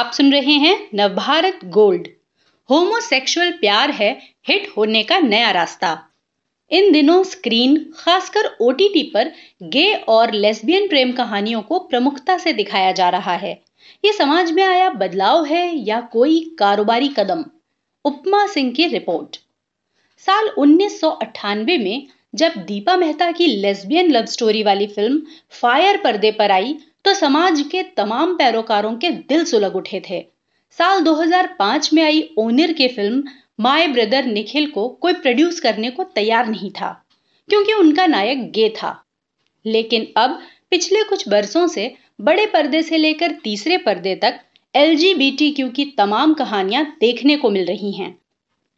आप सुन रहे हैं नवभारत गोल्ड। होमोसेक्सुअल प्यार है, हिट होने का नया रास्ता। इन दिनों स्क्रीन, खासकर ओटीटी पर, गे और लेस्बियन प्रेम कहानियों को प्रमुखता से दिखाया जा रहा है। ये समाज में आया बदलाव है या कोई कारोबारी कदम? उपमा सिंह की रिपोर्ट। साल उन्नीस सौ अट्ठानवे में, जब दीपा मेहता की लेस्बियन लव स्टोरी वाली फ़िल्म फायर पर्दे पर आई तो समाज के तमाम पैरोकारों के दिल सुलग उठे थे। साल 2005 में आई ओनिर की फ़िल्म माय ब्रदर निखिल को कोई प्रोड्यूस करने को तैयार नहीं था, क्योंकि उनका नायक गे था। लेकिन अब पिछले कुछ बरसों से बड़े पर्दे से लेकर तीसरे पर्दे तक एलजीबीटीक्यू की तमाम कहानियाँ देखने को मिल रही हैं।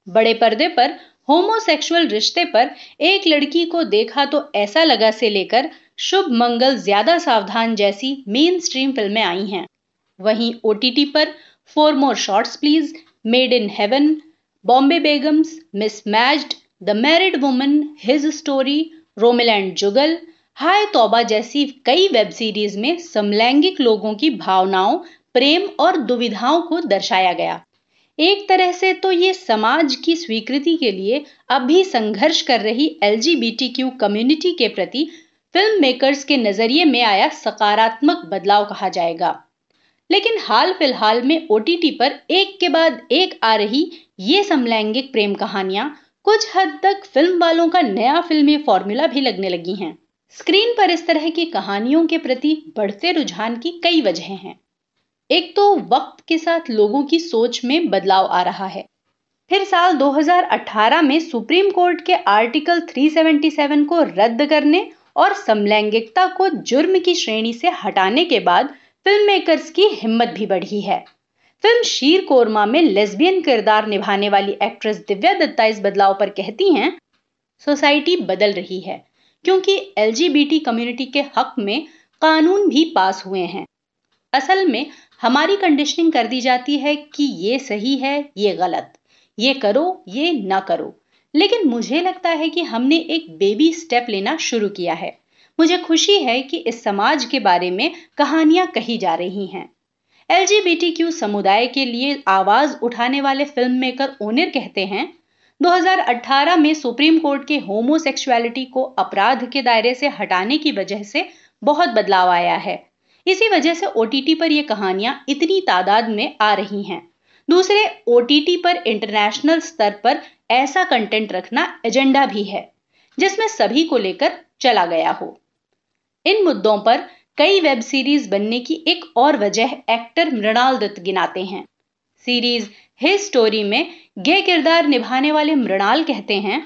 बड़े पर्दे पर होमोसेक्सुअल रिश्ते पर एक लड़की को देखा तो ऐसा लगा से लेकर शुभ मंगल ज़्यादा सावधान जैसी मेन स्ट्रीम फ़िल्में आई हैं। वहीं ओटीटी पर four more shots please made in heaven Bombay Begums mismatched the married woman his story Romil and Jugal हाय तौबा जैसी कई वेब सीरीज़ में समलैंगिक लोगों की भावनाओं, प्रेम और दुविधाओं को दर्शाया गया। एक तरह से तो ये समाज की स्वीकृति के लिए अभी संघर्ष कर रही LGBTQ कम्युनिटी के प्रति फ़िल्म मेकर्स के नज़रिए में आया सकारात्मक बदलाव कहा जाएगा। लेकिन हाल फ़िलहाल में ओटीटी पर एक के बाद एक आ रही ये समलैंगिक प्रेम कहानियाँ कुछ हद तक फ़िल्म वालों का नया फिल्मी फॉर्मूला भी लगने लगी हैं। स्क्रीन पर इस तरह की कहानियों के प्रति बढ़ते रुझान की कई वजह हैं। एक तो वक्त के साथ लोगों की सोच में बदलाव आ रहा है। फिर साल 2018 में सुप्रीम कोर्ट के आर्टिकल 377 को रद्द करने और समलैंगिकता को जुर्म की श्रेणी से हटाने के बाद फ़िल्म मेकर्स की हिम्मत भी बढ़ी है। फ़िल्म शीर कोरमा में लेस्बियन किरदार निभाने वाली एक्ट्रेस दिव्या दत्ता इस बदलाव पर कहती हैं, सोसाइटी बदल रही है, क्योंकि एलजीबीटी कम्युनिटी के हक में कानून भी पास हुए हैं। असल में हमारी कंडीशनिंग कर दी जाती है कि ये सही है, ये गलत। ये करो, ये ना करो। लेकिन मुझे लगता है कि हमने एक बेबी स्टेप लेना शुरू किया है। मुझे खुशी है कि इस समाज के बारे में कहानियाँ कही जा रही हैं। एलजीबीटीक्यू समुदाय के लिए आवाज़ उठाने वाले फ़िल्म मेकर ओनिर कहते हैं 2018 में सुप्रीम कोर्ट के होमोसेक्सुअलिटी को अपराध के दायरे से हटाने की वजह से बहुत बदलाव आया है। इसी वजह से ओटीटी पर यह कहानियाँ इतनी तादाद में आ रही हैं। दूसरे ओटीटी पर इंटरनेशनल स्तर पर ऐसा कंटेंट रखना एजेंडा भी है, जिसमें सभी को लेकर चला गया हो। इन मुद्दों पर कई वेब सीरीज़ बनने की एक और वजह एक्टर मृणाल दत्त गिनाते हैं। सीरीज़ हिज स्टोरी में गे किरदार निभाने वाले मृणाल कहते हैं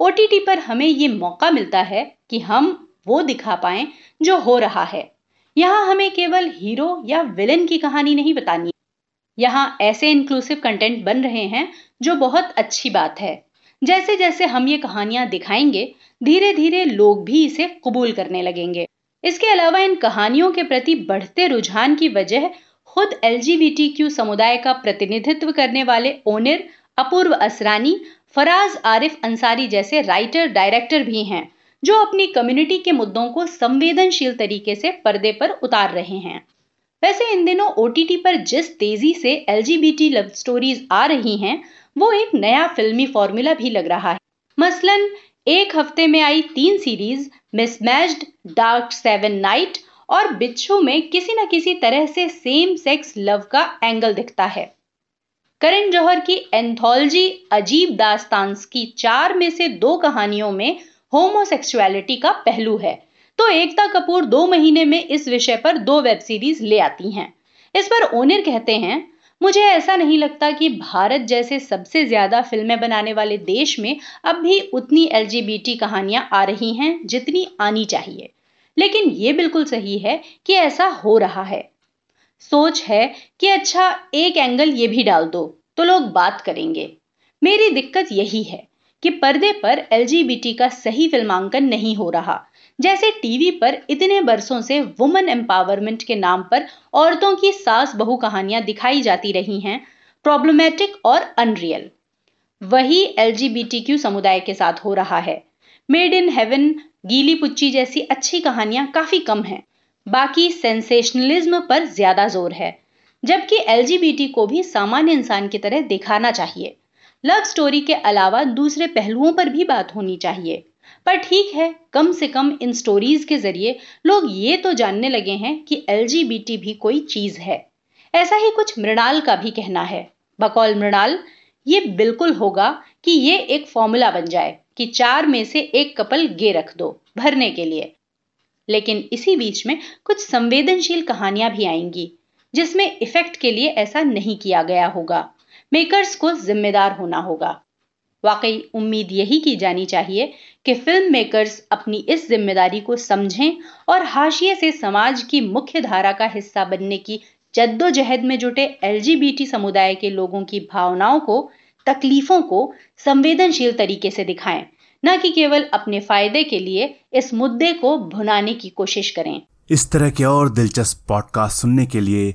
ओटीटी पर हमें ये मौका मिलता है कि हम वो दिखा पाए जो हो रहा है। यहाँ हमें केवल हीरो या विलेन की कहानी नहीं बतानी यहाँ ऐसे इंक्लूसिव कंटेंट बन रहे हैं जो बहुत अच्छी बात है। जैसे जैसे हम ये कहानियाँ दिखाएँगे धीरे धीरे लोग भी इसे कबूल करने लगेंगे। इसके अलावा इन कहानियों के प्रति बढ़ते रुझान की वजह खुद एलजीबीटीक्यू समुदाय का प्रतिनिधित्व करने वाले ओनिर, अपूर्व असरानी, फराज आरिफ अंसारी जैसे राइटर डायरेक्टर भी हैं। जो अपनी कम्युनिटी के मुद्दों को संवेदनशील तरीके से पर्दे पर उतार रहे हैं। वैसे इन दिनों ओटीटी पर जिस तेज़ी से एल लव स्टोरीज आ रही हैं, वो एक नया फिल्मी फॉर्मूला भी लग रहा है। मसलन, एक हफ़्ते में आई तीन series mismatched dark seven night और बिच्छू में किसी न किसी तरह से सेम सेक्स लव का एंगल दिखता है। करण जौहर की एंथोलॉजी अजीब दास्तान की चार में से दो कहानियों में होमोसेक्सुअलिटी का पहलू है। तो एकता कपूर दो महीने में इस विषय पर दो वेब सीरीज़ ले आती हैं। इस पर ओनिर कहते हैं, मुझे ऐसा नहीं लगता कि भारत जैसे सबसे ज़्यादा फ़िल्में बनाने वाले देश में अब भी उतनी एलजीबीटी कहानियाँ आ रही हैं जितनी आनी चाहिए। लेकिन ये बिल्कुल सही है कि ऐसा हो रहा है। सोच है कि अच्छा एक एंगल ये भी डाल दो तो लोग बात करेंगे। मेरी दिक्कत यही है कि पर्दे पर एल का सही फिल्मांकन नहीं हो रहा। जैसे टीवी पर इतने बरसों से वुमेन एम्पावरमेंट के नाम पर औरतों की सास बहु कहानियाँ दिखाई जाती रही हैं प्रॉब्लमेटिक और अनरियल वही एलजीबीटीक्यू समुदाय के साथ हो रहा है। मेड इन हेवन गीली पुच्ची जैसी अच्छी कहानियाँ काफ़ी कम हैं, बाकी सेंसेशनलिज्म पर ज़्यादा ज़ोर है, जबकि एलजीबीटी को भी सामान्य इंसान की तरह दिखाना चाहिए। लव स्टोरी के अलावा दूसरे पहलुओं पर भी बात होनी चाहिए। पर ठीक है, कम से कम इन स्टोरीज के ज़रिए लोग ये तो जानने लगे हैं कि एलजीबीटी भी कोई चीज़ है। ऐसा ही कुछ मृणाल का भी कहना है। बकौल मृणाल, ये बिल्कुल होगा कि ये एक फॉर्मूला बन जाए कि चार में से एक कपल गे रख दो, भरने के लिए। लेकिन इसी बीच में कुछ संवेदनशील कहानियाँ भी आएँगी, जिसमें इफ़ेक्ट के लिए ऐसा नहीं किया गया होगा। मेकर्स को जिम्मेदार होना होगा। वाकई उम्मीद यही की जानी चाहिए कि फ़िल्म मेकर्स अपनी इस ज़िम्मेदारी को समझें और हाशिए से समाज की मुख्य धारा का हिस्सा बनने की जद्दोजहद में जुटे एलजीबीटी समुदाय के लोगों की भावनाओं को, तकलीफों को संवेदनशील तरीके से दिखाएँ, न कि केवल अपने फ़ायदे के लिए इस मुद्दे को भुनाने की कोशिश करें। इस तरह के और दिलचस्प पॉडकास्ट सुनने के लिए